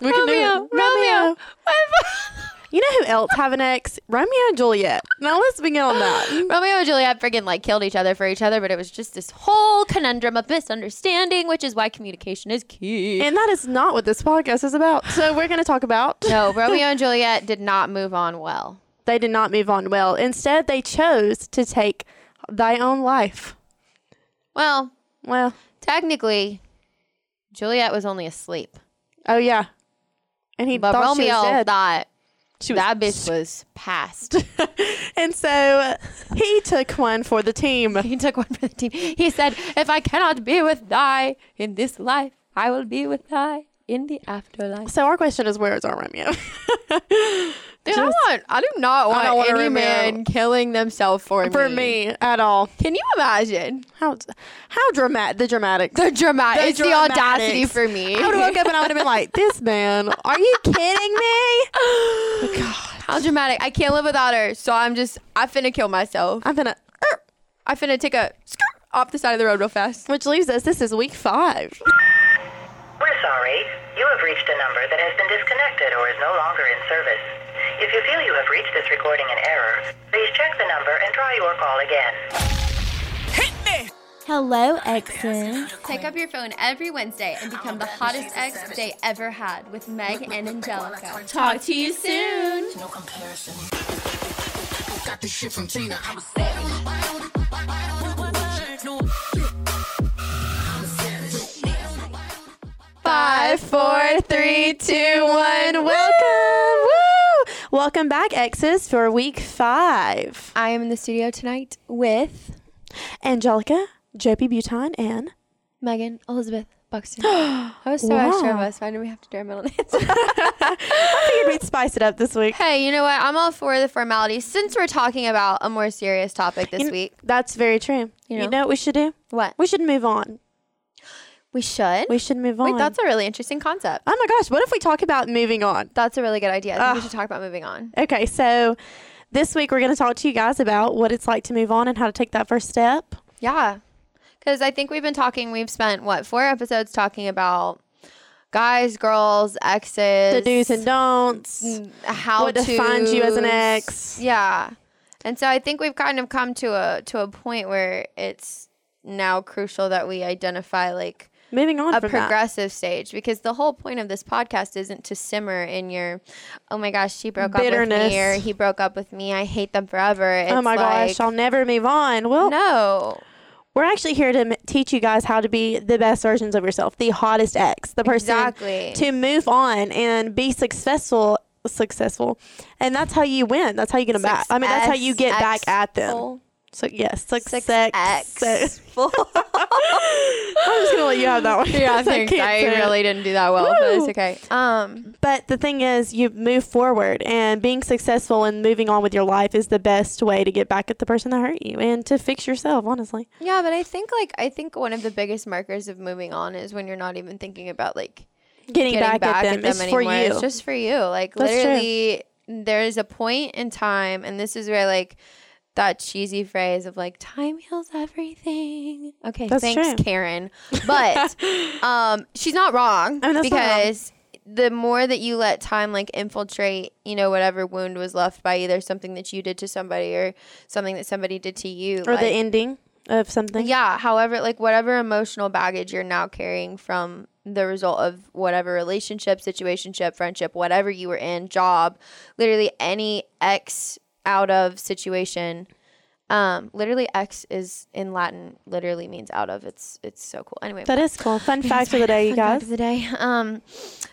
We can do it. Romeo, Romeo. Romeo. You know who else have an ex? Romeo and Juliet. Now let's begin on that. Romeo and Juliet friggin' like killed each other for each other, but it was just this whole conundrum of misunderstanding, which is why communication is key. And that is not what this podcast is about. So we're going to talk about. no, Romeo and Juliet did not move on well. They did not move on well. Instead, they chose to take thy own life. Well, Well, technically, Juliet was only asleep, oh yeah. And he but thought she was Romeo dead. thought She was that bitch was passed. And so he took one for the team. he took one for the team. He said, "If I cannot be with thy in this life, I will be with thy in the afterlife." So our question is, where is our Romeo? Dude, I want. I do not want, don't want any man killing themselves for me. for me at all. Can you imagine How how dramatic the dramatic. the dramatic? The it's the audacity for me. I would have woke up and I would have been like, "This man, are you kidding me?" Oh, God, How dramatic! I can't live without her, so I'm just. I finna kill myself. I'm gonna. Er. I finna take a skirt off the side of the road real fast. Which leaves us. This is week five. We're sorry. You have reached a number that has been disconnected or is no longer in service. If you feel you have reached this recording in error, please check the number and try your call again. Hit me! Hello, exes. Pick up your phone every Wednesday and become the hottest ex they ever had with Meg and Angelica. Talk to you soon. No comparison. Got this shit from Tina. I'm. Five, four, three, two, one. Welcome. Welcome back, exes, for week five. I am in the studio tonight with Angelica, Jopie Buton, and Megan Elizabeth Buxton. I was so extra of us. Why did we have to do our middle names? I figured we'd spice it up this week. hey, you know what? I'm all for the formalities. Since we're talking about a more serious topic this You kn- week, That's very true. You You know? know, what we should do? what We should move on. We should. We should move on. Wait, that's a really interesting concept. oh my gosh, what if we talk about moving on? That's a really good idea. I think we should talk about moving on. Okay, so this week we're going to talk to you guys about what it's like to move on and how to take that first step. Yeah. Because I think we've been talking, we've spent, what, four episodes talking about guys, girls, exes. The do's and don'ts. how what defines you as an ex. Yeah. And so I think we've kind of come to a to a point where it's now crucial that we identify like Moving on a from that. progressive stage because the whole point of this podcast isn't to simmer in your oh my gosh she broke up with me or he broke up with me I hate them forever. Oh it's oh my like, gosh, I'll never move on. Well, no. we're actually here to m- teach you guys how to be the best versions of yourself, the hottest ex, the person Exactly. to move on and be successful. Successful, and that's how you win. That's how you get them back. I mean, that's how you get back at them. So yes, success. Successful. I'm just gonna let you have that one. Yeah, thanks. can't I really didn't do that well, but it's okay. Um, But the thing is, you move forward, and being successful and moving on with your life is the best way to get back at the person that hurt you and to fix yourself. Honestly, yeah, but I think like I think one of the biggest markers of moving on is when you're not even thinking about like getting, getting back, back, at them, is anymore. for you. It's just for you. Like That's true. literally, there's a point in time, and this is where like that cheesy phrase of like time heals everything. Okay, That's thanks, true. Karen. But um, she's not wrong I mean, that's not wrong. because. The more that you let time like infiltrate, you know, whatever wound was left by either something that you did to somebody or something that somebody did to you, or like, the ending of something. yeah, however, like whatever emotional baggage you're now carrying from the result of whatever relationship, situationship, friendship, whatever you were in, job, literally any X out of situation. Um, literally X is in Latin literally means out of. It's it's so cool. Anyway, that is cool. Fun fact of the day, you Fun fact guys. of the day. Um,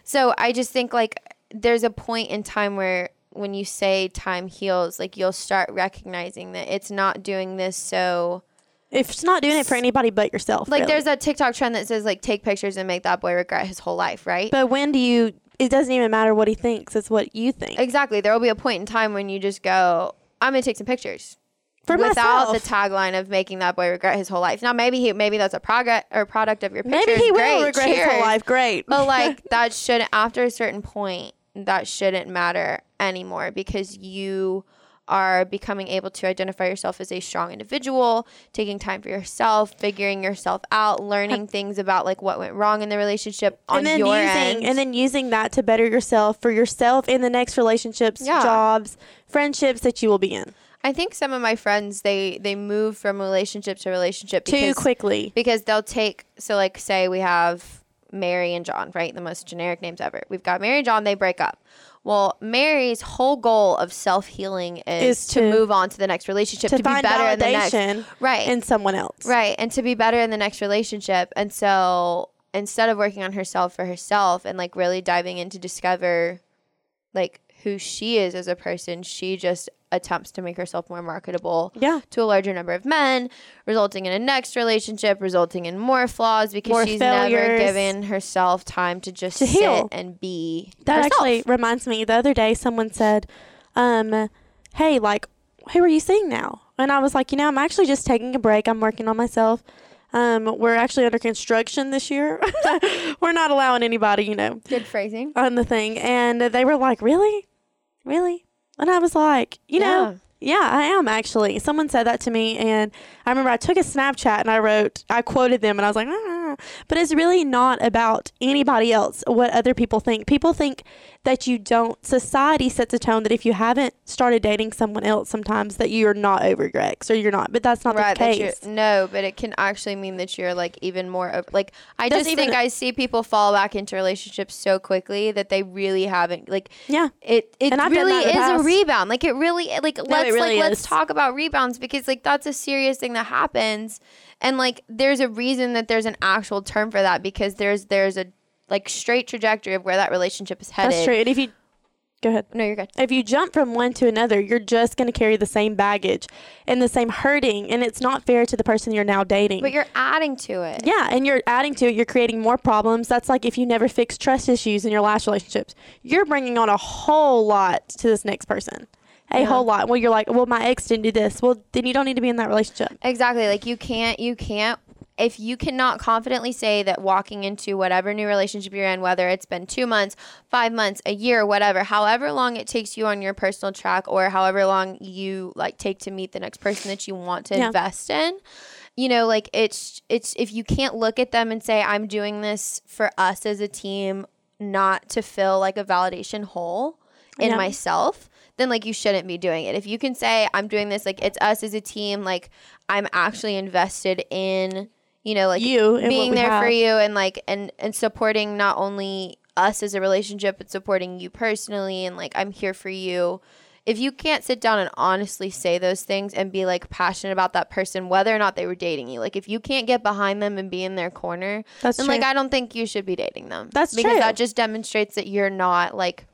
so I just think like there's a point in time where when you say time heals, like you'll start recognizing that it's not doing this so If it's not doing it for anybody but yourself, like really. there's that TikTok trend that says like take pictures and make that boy regret his whole life, right? But when do you? It doesn't even matter what he thinks; it's what you think. exactly. There will be a point in time when you just go, I'm gonna take some pictures. For without myself. the tagline of making that boy regret his whole life. Now maybe he maybe that's a progress or product of your pictures. Maybe he will Great, regret his whole life. Great. But like that should after a certain point, that shouldn't matter anymore because you are becoming able to identify yourself as a strong individual, taking time for yourself, figuring yourself out, learning things about like what went wrong in the relationship on and then your using end. and then using that to better yourself for yourself in the next relationships, Yeah. jobs, friendships that you will be in. I think some of my friends they they move from relationship to relationship Too quickly. because they'll take so like say we have Mary and John, right? The most generic names ever. We've got Mary and John, they break up. Well, Mary's whole goal of self healing is, Is to, to- move on to the next relationship To, to, be better in the next right in someone else. right and to be better in the next relationship. And so instead of working on herself for herself and like really diving in to discover like who she is as a person, she just attempts to make herself more marketable Yeah. to a larger number of men, resulting in a next relationship, resulting in more flaws because More she's never given herself time to just To sit heal. and be That herself. actually reminds me. The other day, someone said, um, "Hey, like, who are you seeing now?" And I was like, "You know, I'm actually just taking a break. I'm working on myself. Um, we're actually under construction this year. we're not allowing anybody, you know, good phrasing. on the thing." And they were like, "Really, really?" And I was like, "You know." Yeah, I am actually. Someone said that to me, and I remember I took a Snapchat and I wrote, I quoted them, and I was like, "Ah." But it's really not about anybody else, what other people think. People think that you don't. Society sets a tone that if you haven't started dating someone else, sometimes that you are not over your ex or you're not. But that's not Right, the case. no, but it can actually mean that you're like even more of, like I Doesn't just even- think I see people fall back into relationships so quickly that they really haven't like Yeah. it it really is a rebound like it really like let's really like let's talk about rebounds because like that's a serious thing that happens and like there's a reason that there's an actual term for that because there's there's a like straight trajectory of where that relationship is headed That's true. And if you go ahead. no you're good If you jump from one to another, you're just going to carry the same baggage and the same hurting, and it's not fair to the person you're now dating. but you're adding to it Yeah, and you're adding to it. You're creating more problems. That's like if you never fixed trust issues in your last relationships, you're bringing on a whole lot to this next person. A whole lot. Well, you're like, well, my ex didn't do this. Well, then you don't need to be in that relationship. Exactly. Like you can't you can't if you cannot confidently say that walking into whatever new relationship you're in, whether it's been two months, five months, a year, whatever, however long it takes you on your personal track or however long you like take to meet the next person that you want to Yeah. invest in, you know, like it's it's if you can't look at them and say, I'm doing this for us as a team, not to fill like a validation hole in Yeah. myself, then like you shouldn't be doing it. If you can say I'm doing this like it's us as a team, like I'm actually invested in, you know, like You being there for you and like and and supporting not only us as a relationship but supporting you personally and like I'm here for you. If you can't sit down and honestly say those things and be like passionate about that person, whether or not they were dating you, like if you can't get behind them and be in their corner, That's then true. like I don't think you should be dating them. That's because true. that just demonstrates that you're not like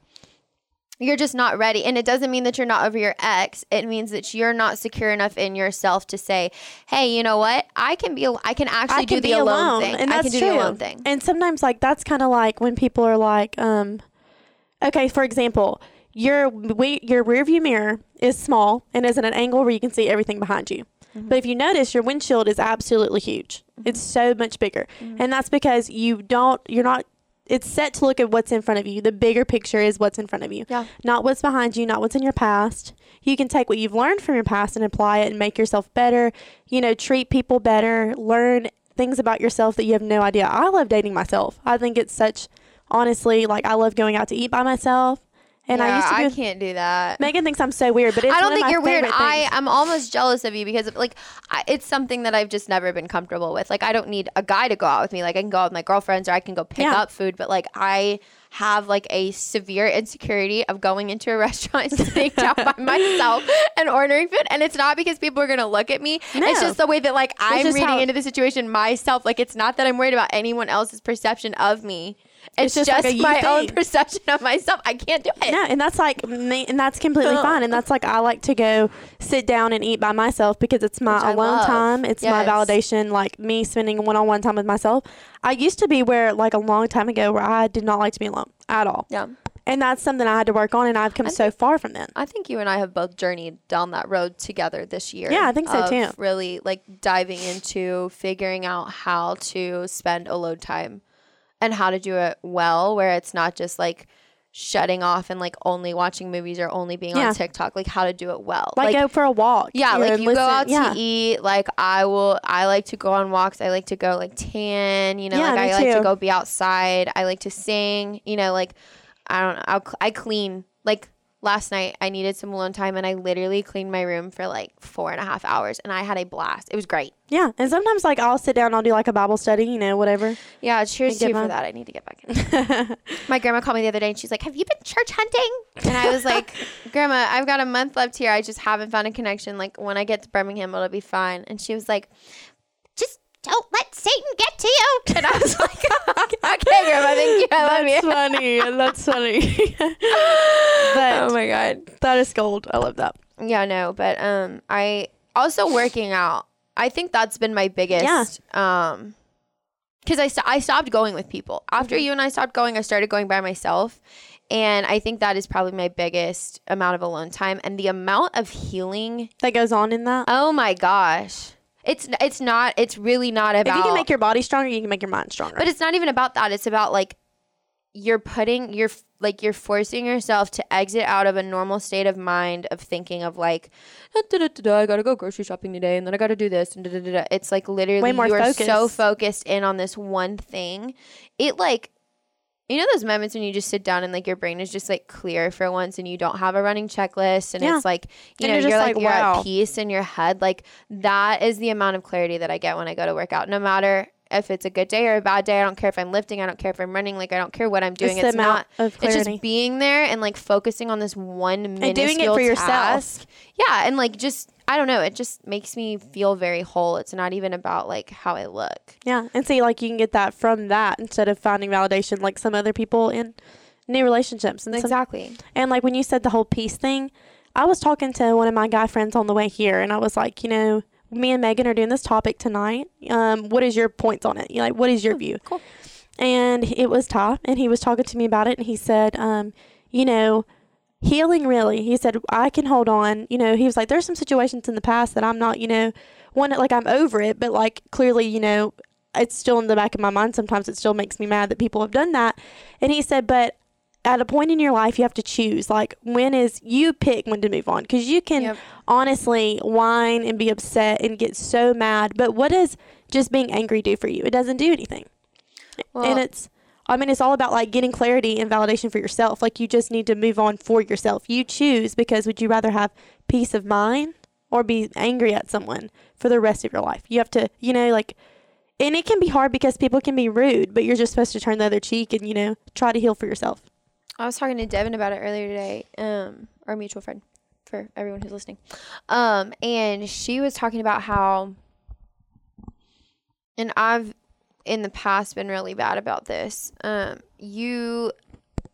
you're just not ready. And it doesn't mean that you're not over your ex. It means that you're not secure enough in yourself to say, "Hey, you know what? I can be. I can actually I do the be alone, alone, thing. and I that's can do true. the alone thing." And sometimes, like that's kind of like when people are like, um, okay, for example, your we, your rear view mirror is small and is at an angle where you can see everything behind you. Mm-hmm. But if you notice, your windshield is absolutely huge. It's so much bigger, Mm-hmm. and that's because you don't. You're not. It's set to look at what's in front of you. The bigger picture is what's in front of you, Yeah. not what's behind you, not what's in your past. You can take what you've learned from your past and apply it and make yourself better. You know, treat people better, learn things about yourself that you have no idea. I love dating myself. I think it's such, honestly, like I love going out to eat by myself. And I used to. I Go, can't do that. Megan thinks I'm so weird, but it's I don't think you're weird. favorite I I'm almost jealous of you because of, like I, it's something that I've just never been comfortable with. Like I don't need a guy to go out with me. Like I can go out with my girlfriends or I can go pick Yeah. up food. But like I have like a severe insecurity of going into a restaurant and sitting down by myself and ordering food. And it's not because people are gonna look at me. It's just the way that like I'm reading how- into the situation myself. Like it's not that I'm worried about anyone else's perception of me. It's, It's just just, like my own thing. perception of myself. I can't do it. No, and that's like and that's completely Ugh. fine. And that's like I like to go sit down and eat by myself because it's my Which alone time. It's my validation, like me spending one on one time with myself. I used to be where like a long time ago where I did not like to be alone at all. Yeah. And that's something I had to work on, and I've come so far from that. I think you and I have both journeyed down that road together this year. Yeah, I think so too. Really like diving into figuring out how to spend alone time and how to do it well, where it's not just like shutting off and like only watching movies or only being Yeah. on TikTok, like how to do it well. Like, go for a walk. yeah, like you go out yeah. to eat. Like I will, I like to go on walks. I like to go like tan. You know, Yeah, like I like to go be outside. I like to sing. You know, like I don't know. I'll, I clean. Like last night, I needed some alone time, and I literally cleaned my room for like four and a half hours, and I had a blast. It was great. Yeah, and sometimes like I'll sit down, I'll do like a Bible study, you know, whatever. Yeah, cheers to you for that. I need to get back in. my grandma called me the other day and she's like, Have you been church hunting? And I was like, Grandma, I've got a month left here. I just haven't found a connection. Like, when I get to Birmingham, it'll be fine. And she was like, don't let Satan get to you. And I was like, Okay, Grandma, thank you. I love That's you. funny. That's funny. but Oh my God. that is gold. I love that. Yeah, no, but um, I also working out. I think that's been my biggest. Yeah. Um, because I st- I stopped going with people after Mm-hmm. you and I stopped going. I started going by myself, and I think that is probably my biggest amount of alone time and the amount of healing. That goes on in that. Oh my gosh, it's it's not. It's really not about. if you can make your body stronger, you can make your mind stronger. But it's not even about that. It's about like you're putting you're like you're forcing yourself to exit out of a normal state of mind of thinking of like "Da, da, da, da, da, I gotta go grocery shopping today and then I gotta do this and da, da, da, da." it's like literally you are so focused in on this one thing. It like you know those moments when you just sit down and like your brain is just like clear for once and you don't have a running checklist and Yeah. it's like you And know you're you're, like, like, you're wow. at peace in your head like that is the amount of clarity that I get when I go to work out no matter if it's a good day or a bad day I don't care if I'm lifting I don't care if I'm running like I don't care what I'm doing It's it's, not it's just being there and like focusing on this one minute doing it for yourself. task. yeah and like just I don't know it just makes me feel very whole it's not even about like how I look Yeah, and see, like you can get that from that instead of finding validation like some other people in new relationships. And some- exactly and like when you said the whole peace thing, I was talking to one of my guy friends on the way here, and I was like, you know, me and Megan are doing this topic tonight. Um, what is your points on it? You like, what is your view? cool. And it was Ty, and he was talking to me about it, and he said, um, you know, healing really. He said, I can hold on. You know, he was like, there's some situations in the past that I'm not, you know, one like I'm over it, but like clearly, you know, it's still in the back of my mind. Sometimes it still makes me mad that people have done that. And he said, but at a point in your life, you have to choose. Like, when is you pick when to move on? Because you can Yep. honestly whine and be upset and get so mad. But what does just being angry do for you? It doesn't do anything. Well- and it's, I mean, it's all about like getting clarity and validation for yourself. Like, you just need to move on for yourself. You choose because would you rather have peace of mind or be angry at someone for the rest of your life? You have to, you know, like, and it can be hard because people can be rude, but you're just supposed to turn the other cheek and, you know, try to heal for yourself. I was talking to Devin about it earlier today, um, our mutual friend, for everyone who's listening. Um, and she was talking about how, and I've in the past been really bad about this. Um, you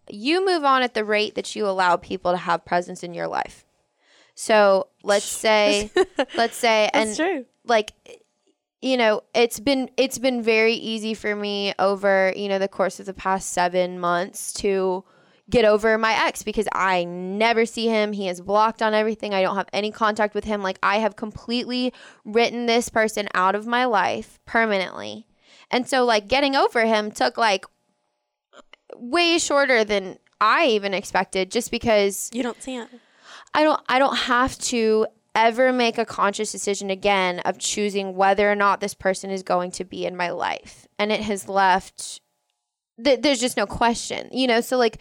you move on at the rate that you allow people to have presence in your life. So let's say, let's say, and true. like you know it's been it's been very easy for me over you know the course of the past seven months to get over my ex because i never see him he is blocked on everything i don't have any contact with him like i have completely written this person out of my life permanently and so like getting over him took like way shorter than i even expected just because You don't see it. I don't I don't have to ever make a conscious decision again of choosing whether or not this person is going to be in my life. And it has left th- there's just no question. You know, so like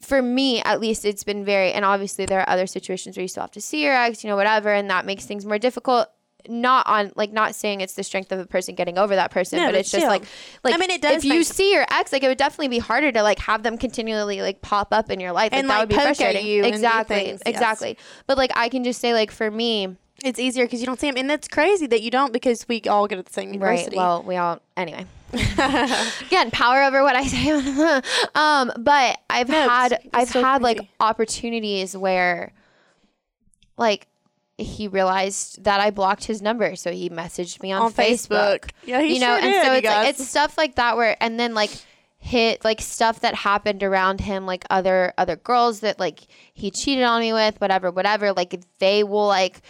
for me at least it's been very and obviously there are other situations where you still have to see your ex, you know, whatever, and that makes things more difficult. Not on like not saying it's the strength of the person getting over that person, No, but but it's just like like I mean, it does if you see your ex, like it would definitely be harder to like have them continually like pop up in your life. And, that like, would be at frustrating. you and do exactly, yes. exactly. But like I can just say like for me, It's easier because you don't see them, and that's crazy that you don't because we all go to the same university. right? Well, we all anyway. Again, power over what I say. um, but I've No, had I've had like opportunities where, like, he realized that I blocked his number, so he messaged me on, On Facebook. Facebook. Yeah, he you know, sure and did, so it's like it's stuff like that where, and then like hit like stuff that happened around him, like other other girls that like he cheated on me with, whatever, whatever. Like they will like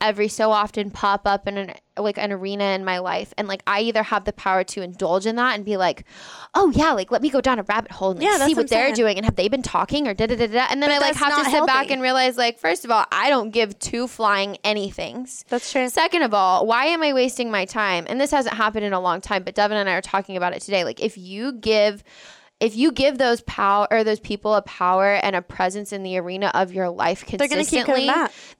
every so often pop up in an like an arena in my life and like I either have the power to indulge in that and be like, "Oh yeah, like let me go down a rabbit hole and like, Yeah, see what they're saying. doing and have they been talking or da da da da." And then But I like have to sit back and realize like first of all, I don't give two flying anythings. That's true. Second of all, why am I wasting my time? And this hasn't happened in a long time, but Devin and I are talking about it today. Like if you give if you give those power or those people a power and a presence in the arena of your life consistently,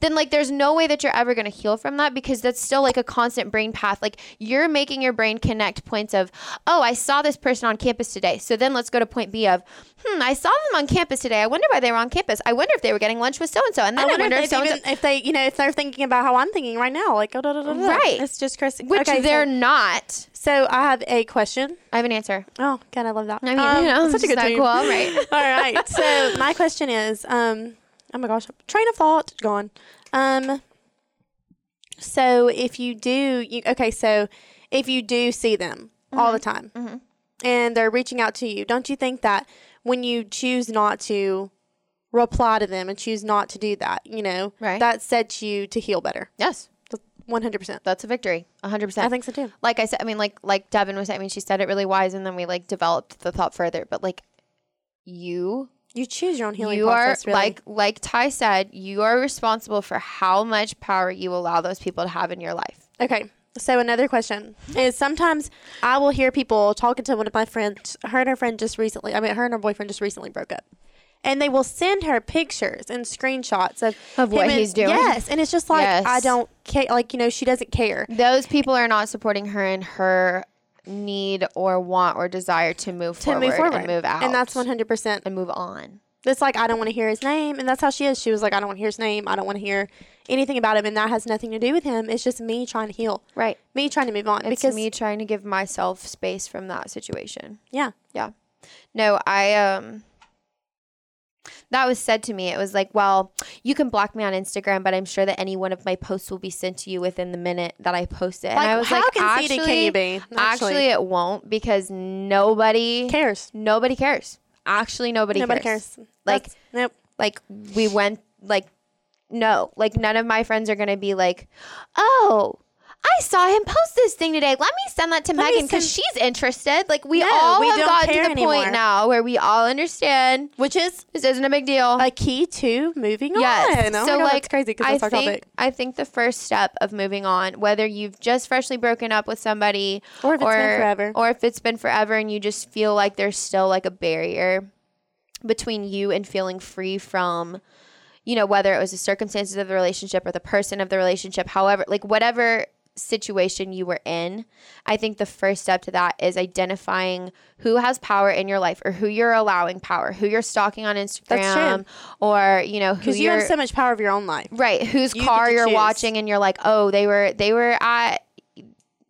then like there's no way that you're ever going to heal from that because that's still like a constant brain path. Like you're making your brain connect points of, oh, I saw this person on campus today. So then let's go to point B of, hmm, I saw them on campus today. I wonder why they were on campus. I wonder if they were getting lunch with so and so. And then I I wonder, wonder, if if, so they and even, if they, you know, if they're thinking about how I'm thinking right now, like, oh, da, da, da. Right. It's just crazy. which okay, they're so, not. So I have a question. I have an answer. Oh, God, I love that. I mean, Um, you know, such a good team. cool, right? All right. So my question is, um, oh my gosh, train of thought gone. Um, so if you do, you, okay, so if you do see them all the time, and they're reaching out to you, don't you think that when you choose not to reply to them and choose not to do that, you know, Right. that sets you to heal better, Yes, one hundred percent. that's a victory. 100%. I think so too. like I said, I mean, like like Devin was saying, I mean, she said it really wise, and then we like developed the thought further. But like you, You choose your own healing you process. are really. like like Ty said, you are responsible for how much power you allow those people to have in your life. Okay. So another question is sometimes I will hear people talking to one of my friends. Her and her friend just recently, I mean, her and her boyfriend just recently broke up. And they will send her pictures and screenshots of, Of what and- he's doing. Yes. And it's just like, Yes. I don't care. Like, you know, she doesn't care. Those people are not supporting her in her need or want or desire to move To forward move forward. and move out And that's 100%. and move on. It's like, I don't want to hear his name. And that's how she is. She was like, I don't want to hear his name. I don't want to hear anything about him. And that has nothing to do with him. It's just me trying to heal, Right. me trying to move on. It's because, me trying to give myself space from that situation. yeah. Yeah. No, I um that was said to me. It was like, well, you can block me on Instagram, but I'm sure that any one of my posts will be sent to you within the minute that I post it. Like, and I was how like, conceited actually, can you be? Actually, it won't because nobody cares. Nobody cares. Actually, nobody, Nobody cares. cares. Like, That's- nope. like we went like no, like none of my friends are gonna be like, oh. I saw him post this thing today. Let me send that to Let Megan because send- she's interested. Like we No, all we have gotten to the anymore. point now where we all understand Which is this isn't a big deal. a key to moving yes. on. Oh so God, like that's crazy because I that's our think topic. I think the first step of moving on, whether you've just freshly broken up with somebody, Or if it's been forever. or if it's been forever, and you just feel like there's still like a barrier between you and feeling free from, you know, whether it was the circumstances of the relationship or the person of the relationship, however, like whatever situation you were in, I think the first step to that is identifying who has power in your life or who you're allowing power, who you're stalking on Instagram, or you know, who Because you have so much power of your own life. right, whose You car you're choose. watching, and you're like, oh, they were they were at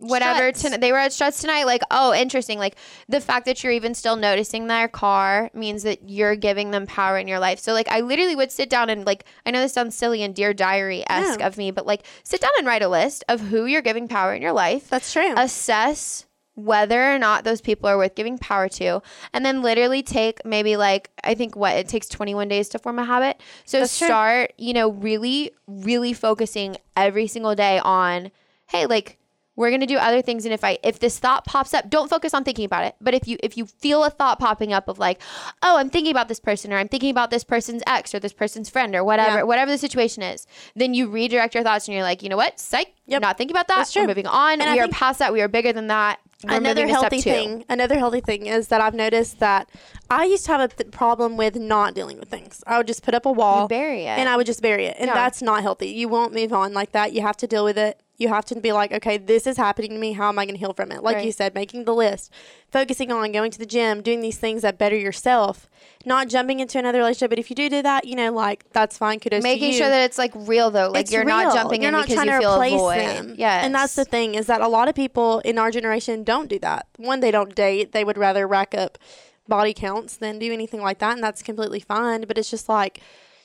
whatever Struts. tonight they were at struts tonight like oh interesting like the fact that you're even still noticing their car means that you're giving them power in your life so like i literally would sit down and like i know this sounds silly and dear diary-esque Yeah. of me but like sit down and write a list of who you're giving power in your life That's true. assess whether or not those people are worth giving power to and then literally take maybe like i think what it takes 21 days to form a habit so That's true. start you know really really focusing every single day on hey like we're going to do other things and if i if this thought pops up don't focus on thinking about it but if you if you feel a thought popping up of like oh i'm thinking about this person or i'm thinking about this person's ex or this person's friend or whatever Yeah. whatever the situation is then you redirect your thoughts and you're like you know what psych Yep. not thinking about that That's we're true. moving on And I we are past that we are bigger than that we're another moving to step healthy thing another healthy thing is that i've noticed that i used to have a th- problem with not dealing with things i would just put up a wall You bury it. and i would just bury it and Yeah. that's not healthy you won't move on like that you have to deal with it you have to be like okay this is happening to me. How am i going to heal from it? Like you said making the list focusing on going to the gym doing these things that better yourself not jumping into another relationship. But if you do do that you know like that's fine. Kudos to making sure that it's like real though. Like It's you're not jumping You're in not because trying you to replace void. them. yes and that's the thing is that a lot of people in our generation don't do that. One, they don't date; they would rather rack up body counts than do anything like that, and that's completely fine. But it's just like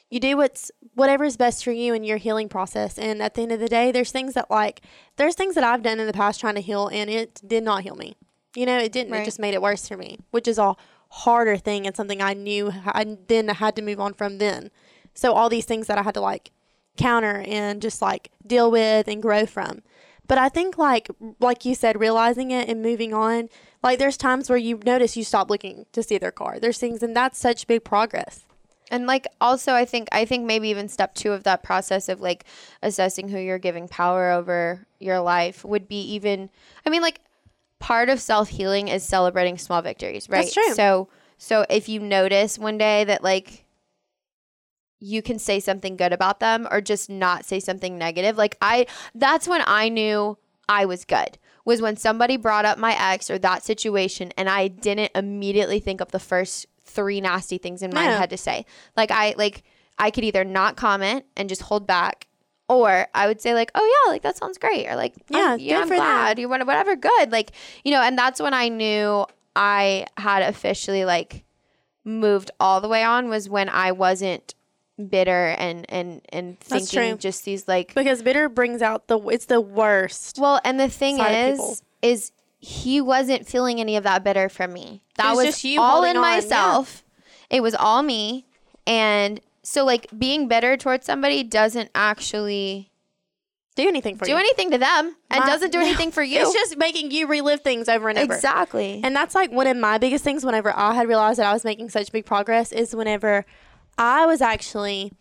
you do what's whatever is best for you in your healing process. And at the end of the day, there's things that like there's things that I've done in the past trying to heal, and it did not heal me. You know, it didn't. Right. It just made it worse for me, which is a harder thing and something I knew I then I had to move on from then. So all these things that I had to like counter and just like deal with and grow from. But I think like like you said, realizing it and moving on. Like there's times where you notice you stop looking to see their car. There's things, and that's such big progress. And like also I think I think maybe even step 2 of that process of like assessing who you're giving power over your life would be even I mean like part of self-healing is celebrating small victories, right? That's true. So so if you notice one day that like you can say something good about them or just not say something negative. Like I that's when I knew I was good. Was when somebody brought up my ex or that situation and I didn't immediately think of the first three nasty things in my No. head to say. Like I like I could either not comment and just hold back or I would say like, "Oh yeah, like that sounds great," or like, oh, Yeah, "I'm- yeah, I'm glad you want whatever, good." Like, you know, and that's when I knew I had officially like moved all the way on was when I wasn't bitter and and and thinking just these like Because bitter brings out the it's the worst. well and the thing is is he wasn't feeling any of that bitter from me that was was, just you all in on, yeah. myself it was all me and so like being bitter towards somebody doesn't actually do anything for you. do you. anything to them and My- doesn't do anything for you It's just making you relive things over and over. exactly And that's like one of my biggest things whenever I had realized that I was making such big progress is whenever I was actually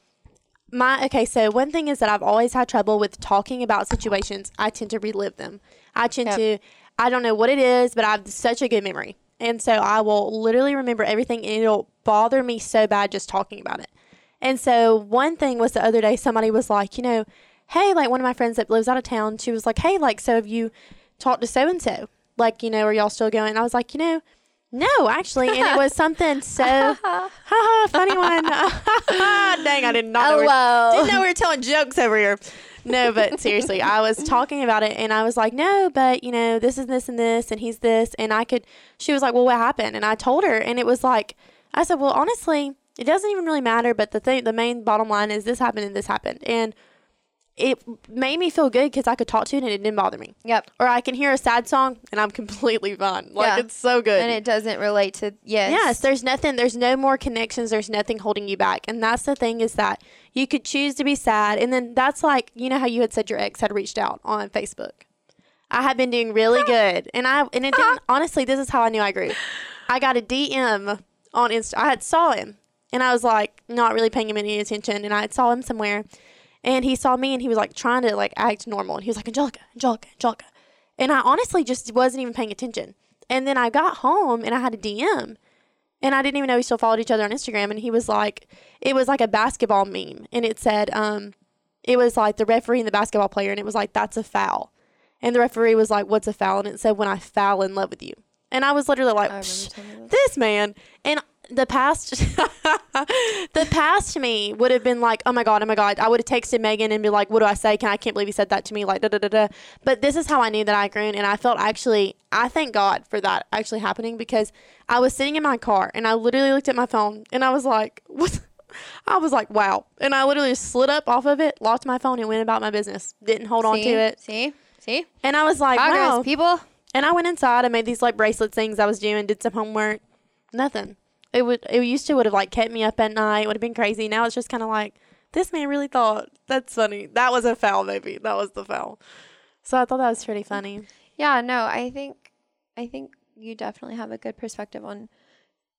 my okay, so one thing is that I've always had trouble with talking about situations. I tend to relive them. I tend Yep. to I don't know what it is, but I have such a good memory. And so I will literally remember everything and it'll bother me so bad just talking about it. And so one thing was the other day somebody was like, you know, hey, like one of my friends that lives out of town, she was like, hey, like, so have you talked to so and so? Like, you know, are y'all still going? And I was like, you know, no, actually. And it was something so, funny one. Dang, I did not know. Oh, we were- Didn't know we were telling jokes over here. No, but seriously, I was talking about it and I was like, no, but you know, this is this and this and he's this. And I could, she was like, well, what happened? And I told her and it was like, I said, well, honestly, it doesn't even really matter. But the thing, the main bottom line is this happened and this happened. And it made me feel good because I could talk to it and it didn't bother me. yep Or I can hear a sad song and I'm completely fine. Like Yeah. it's so good. and it doesn't relate to yes Yes, there's nothing, there's no more connections, there's nothing holding you back. And that's the thing is that you could choose to be sad. And then that's like, you know how you had said your ex had reached out on Facebook. I had been doing really good. And I, and it didn't, honestly, this is how I knew I grew. I got a DM on Insta. I had saw him and I was like, not really paying him any attention. And I had saw him somewhere and he saw me and he was like trying to like act normal. And he was like, Angelica, Angelica, Angelica. And I honestly just wasn't even paying attention. And then I got home and I had a DM and I didn't even know we still followed each other on Instagram. And he was like, it was like a basketball meme, and it said, um, it was like the referee and the basketball player, and it was like that's a foul, and the referee was like, what's a foul? And it said when I foul in love with you, and I was literally like, "Psh, this man, and the past, the past to me would have been like, oh my god, oh my god, I would have texted Megan and be like, what do I say? Can I can't believe he said that to me, like da da da da. But this is how I knew that I grew, and I felt actually, I thank God for that actually happening because I was sitting in my car and I literally looked at my phone and I was like, what? I was like, wow. And I literally slid up off of it, locked my phone, and went about my business. Didn't hold on to it. see see And I was like, progress wow. people And I went inside. I made these like bracelet things I was doing, did some homework. Nothing. It would. It used to would have like kept me up at night. Would have been crazy. Now it's just kind of like this man really thought that's funny. That was a foul, maybe. That was the foul. So I thought that was pretty funny. Yeah, no, I think I think you definitely have a good perspective on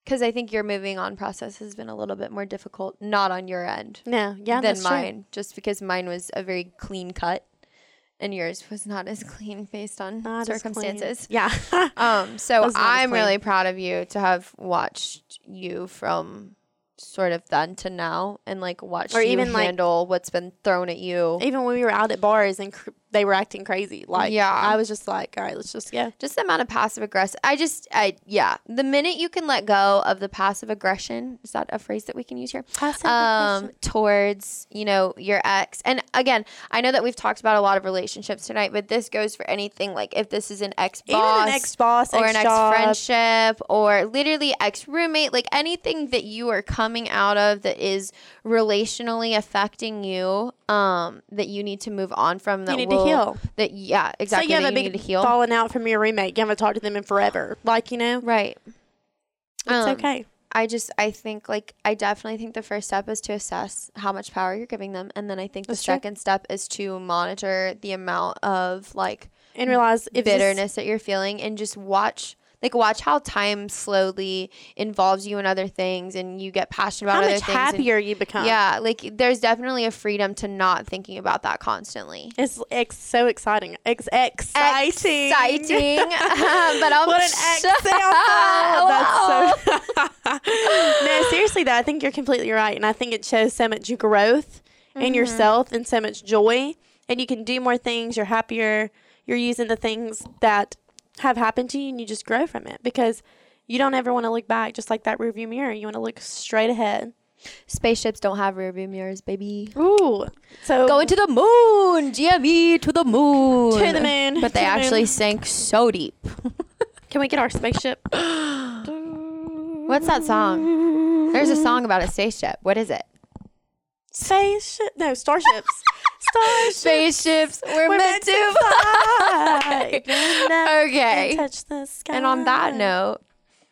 because I think your moving on process has been a little bit more difficult, not on your end No, yeah, than that's true. mine, just because mine was a very clean cut and yours was not as clean based on Not circumstances. Yeah. Um, so Was not as I'm really proud of you to have watched you from sort of then to now and like watched Or you even, like- handle what's been thrown at you. Even when we were out at bars and cr- they were acting crazy, like Yeah. I was just like, all right, let's just yeah. just the amount of passive aggressive. I just, I yeah. The minute you can let go of the passive aggression, is that a phrase that we can use here? Passive um, towards you know your ex. And again, I know that we've talked about a lot of relationships tonight, but this goes for anything. Like if this is an ex boss, an ex-boss, or an ex friendship, or literally ex roommate, like anything that you are coming out of that is relationally affecting you, um, that you need to move on from. That need to heal. That yeah, exactly. So you have a you big falling out from your roommate. You haven't talked to them in forever. Like you know, Right. it's Um, okay. I just I think like I definitely think the first step is to assess how much power you're giving them, and then I think the true. second step is to monitor the amount of like And realize bitterness that you're feeling, and just watch like watch how time slowly involves you in other things, and you get passionate about how other much things. and- happier you become. yeah, like there's definitely a freedom to not thinking about that constantly. It's, it's so exciting. Ex- exciting. Exciting, but I'm What an example. That's so. no, seriously, though, I think you're completely right. And I think it shows so much growth in Mm-hmm. yourself and so much joy. And you can do more things. You're happier. You're using the things that have happened to you and you just grow from it because you don't ever want to look back just like that rearview mirror. You want to look straight ahead. Spaceships don't have rearview mirrors, baby. Ooh. So Going to the moon, GME to the moon. To the moon, But they the actually sank so deep. can we get our spaceship? What's that song? There's a song about a spaceship. What is it? Spaceship? No, starships. starships. Spaceships were, We're meant, to fly. okay. And touch the sky. And on that note,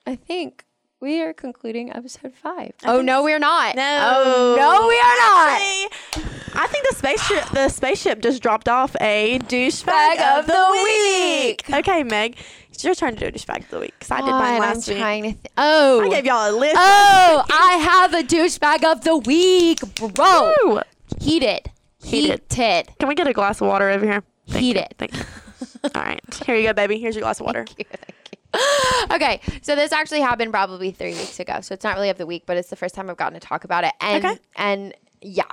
I think we are concluding episode five. oh no, we're not. No. Oh no, we are not. I think the spaceship the spaceship just dropped off a douchebag Bag of the week. Okay, Meg, it's your turn to do a douchebag of the week because I did mine last I'm week. to. Th- oh. I gave y'all a list. Oh, I have a douchebag of the week, bro. Ooh. Heated. Heated. Heated. Can we get a glass of water over here? Thank you. Heated. Thank you. All right, here you go, baby. Here's your glass of water. okay, so this actually happened probably three weeks ago. So it's not really of the week, but it's the first time I've gotten to talk about it. And Okay. and yeah.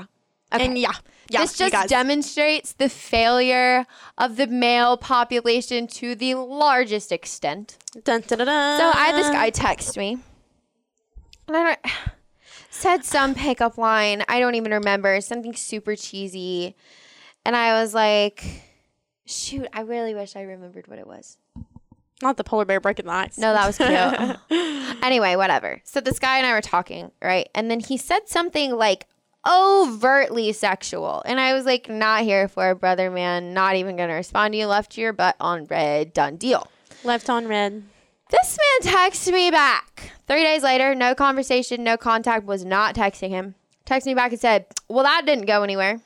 Okay. And yeah, yeah, this just demonstrates the failure of the male population to the largest extent. Dun, dun, dun. So I had this guy text me. And I don't, said some pickup line. I don't even remember. Something super cheesy. And I was like, shoot, I really wish I remembered what it was. Not the polar bear breaking the ice. No, that was cute. anyway, whatever. So this guy and I were talking, right? And then he said something like overtly sexual. And I was like, not here for it, brother, man. Not even going to respond to you. Left your butt on red. Done deal. Left on red. This man texted me back. Three days later, no conversation, no contact, was not texting him. Texted me back and said, Well, that didn't go anywhere.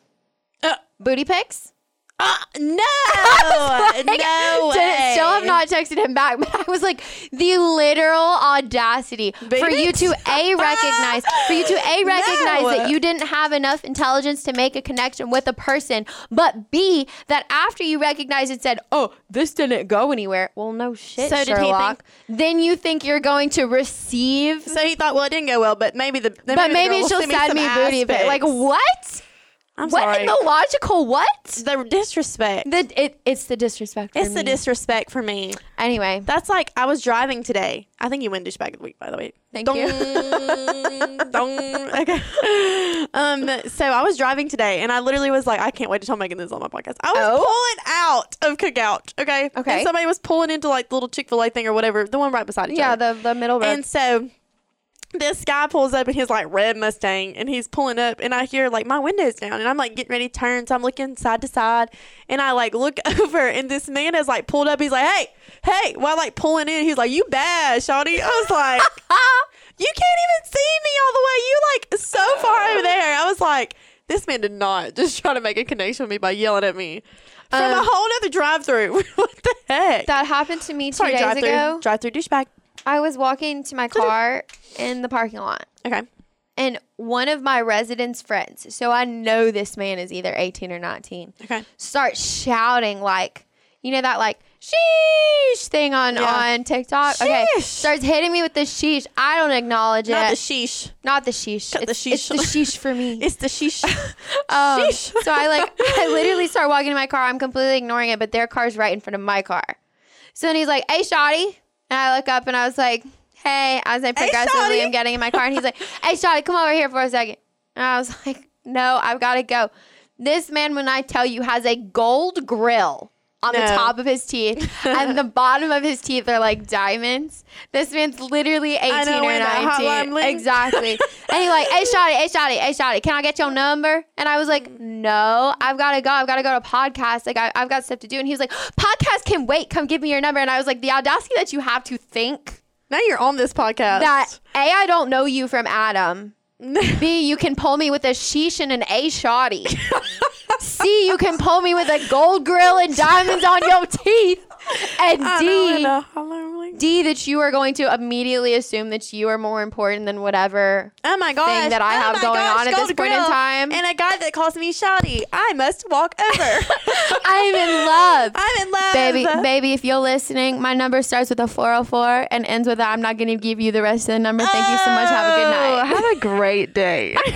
Uh, Booty pics? Uh, no, Like, no way. Still have not texted him back, but I was like, the literal audacity for you to a recognize, for you to a recognize No. that you didn't have enough intelligence to make a connection with a person, but b that after you recognized and said, oh, this didn't go anywhere. Well, no shit, So did he think- Sherlock. then you think you're going to receive So he thought, well, it didn't go well, but maybe the but maybe girl she'll send me booty pic. Like what? I'm what sorry. in the logical what? the disrespect. The it, it's the disrespect. For it's the disrespect for me. Anyway, That's like I was driving today. I think you win douchebag of the week, by the way. Thank Dong, you. dong. Okay. Um. So I was driving today, and I literally was like, I can't wait to tell Megan this on my podcast. I was Oh. pulling out of cookout. Okay. Okay. And somebody was pulling into like the little Chick Fil A thing or whatever, the one right beside each yeah, other. the the middle road. And so this guy pulls up in his like red Mustang and he's pulling up and I hear like my window's down and I'm like getting ready to turn. So I'm looking side to side and I like look over and this man has like pulled up. He's like, hey, hey, while like pulling in, he's like, you bad, Shawty. I was like, you can't even see me all the way. You like so far over there. I was like, this man did not just try to make a connection with me by yelling at me from a Um, whole other drive through. what the heck? that happened to me two Sorry, days drive ago. drive through douchebag. I was walking to my car in the parking lot, Okay. and one of my residents' friends, so I know this man is either 18 or 19, Okay. starts shouting like, you know that like sheesh thing on Yeah. on TikTok. Okay, Sheesh. starts hitting me with the sheesh. I don't acknowledge it. Not the it. sheesh. Not the sheesh. Cut the It's, it's the sheesh. sheesh for me. It's the sheesh. Um, Sheesh. so I like I literally start walking to my car. I'm completely ignoring it, but their car's right in front of my car. So then he's like, "Hey, Shotty," and I look up and I was like, "Hey," as I progressively Shawty. am getting in my car, and he's like, "Hey, Shotty, come over here for a second. And I was like, "No, I've got to go." This man, when I tell you, has a gold grill on the top of his teeth, and the bottom of his teeth are like diamonds. This man's literally 18 know, or 19. Exactly. and he's like, hey, Shotty, hey, Shotty, hey, Shotty, can I get your number? And I was like, no, I've got to go. I've got to go to podcast. Like, I, I've got stuff to do. And he was like, podcast can wait. Come give me your number. And I was like, the audacity that you have to think Now you're on this podcast. that A, I don't know you from Adam. B, you can pull me with a sheesh and an A shoddy. C, you can pull me with a gold grill and diamonds on your teeth. And I know, I D, know, I know, like- D, that you are going to immediately assume that you are more important than whatever. Oh my gosh. that I oh have my going gosh, on at this point in time. And a guy that calls me Shawty. I must walk over. I'm in love. I'm in love. Baby, baby, if you're listening, my number starts with a 404 and ends with a, I'm not going to give you the rest of the number. Thank you so much. Have a good Oh, night. Have a great day.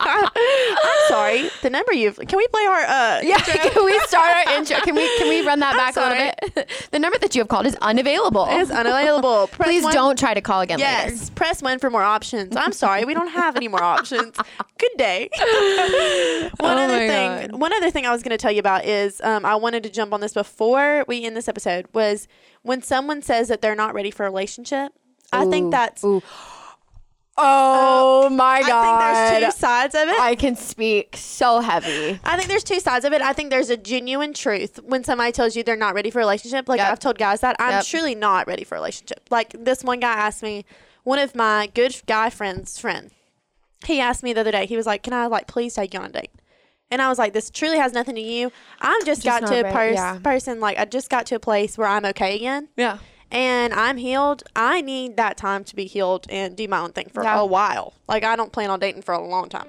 I'm sorry. The number you've. Can we play our. Uh, Yeah, intro? can we start our intro? Can we can we run that I'm back a little bit? the number that you have called is unavailable. It's unavailable. Press Please one- don't try to call again Yes, later. press one for more options. I'm sorry, we don't have any more options. Good day. one Oh other thing. God. One other thing I was going to tell you about is um, I wanted to jump on this before we end this episode. Was when someone says that they're not ready for a relationship. I think that's. Ooh. Oh uh, my god! I think there's two sides of it. I can speak so heavy. I think there's two sides of it. I think there's a genuine truth when somebody tells you they're not ready for a relationship. Like Yep. I've told guys that I'm Yep. truly not ready for a relationship. Like this one guy asked me, one of my good guy friends' friend, he asked me the other day. He was like, "Can I like please take you on a date?" And I was like, "This truly has nothing to you. I'm just, Just got to a pers- yeah. person like I just got to a place where I'm okay again." Yeah. And I'm healed, I need that time to be healed and do my own thing for Yeah. a while. Like I don't plan on dating for a long time.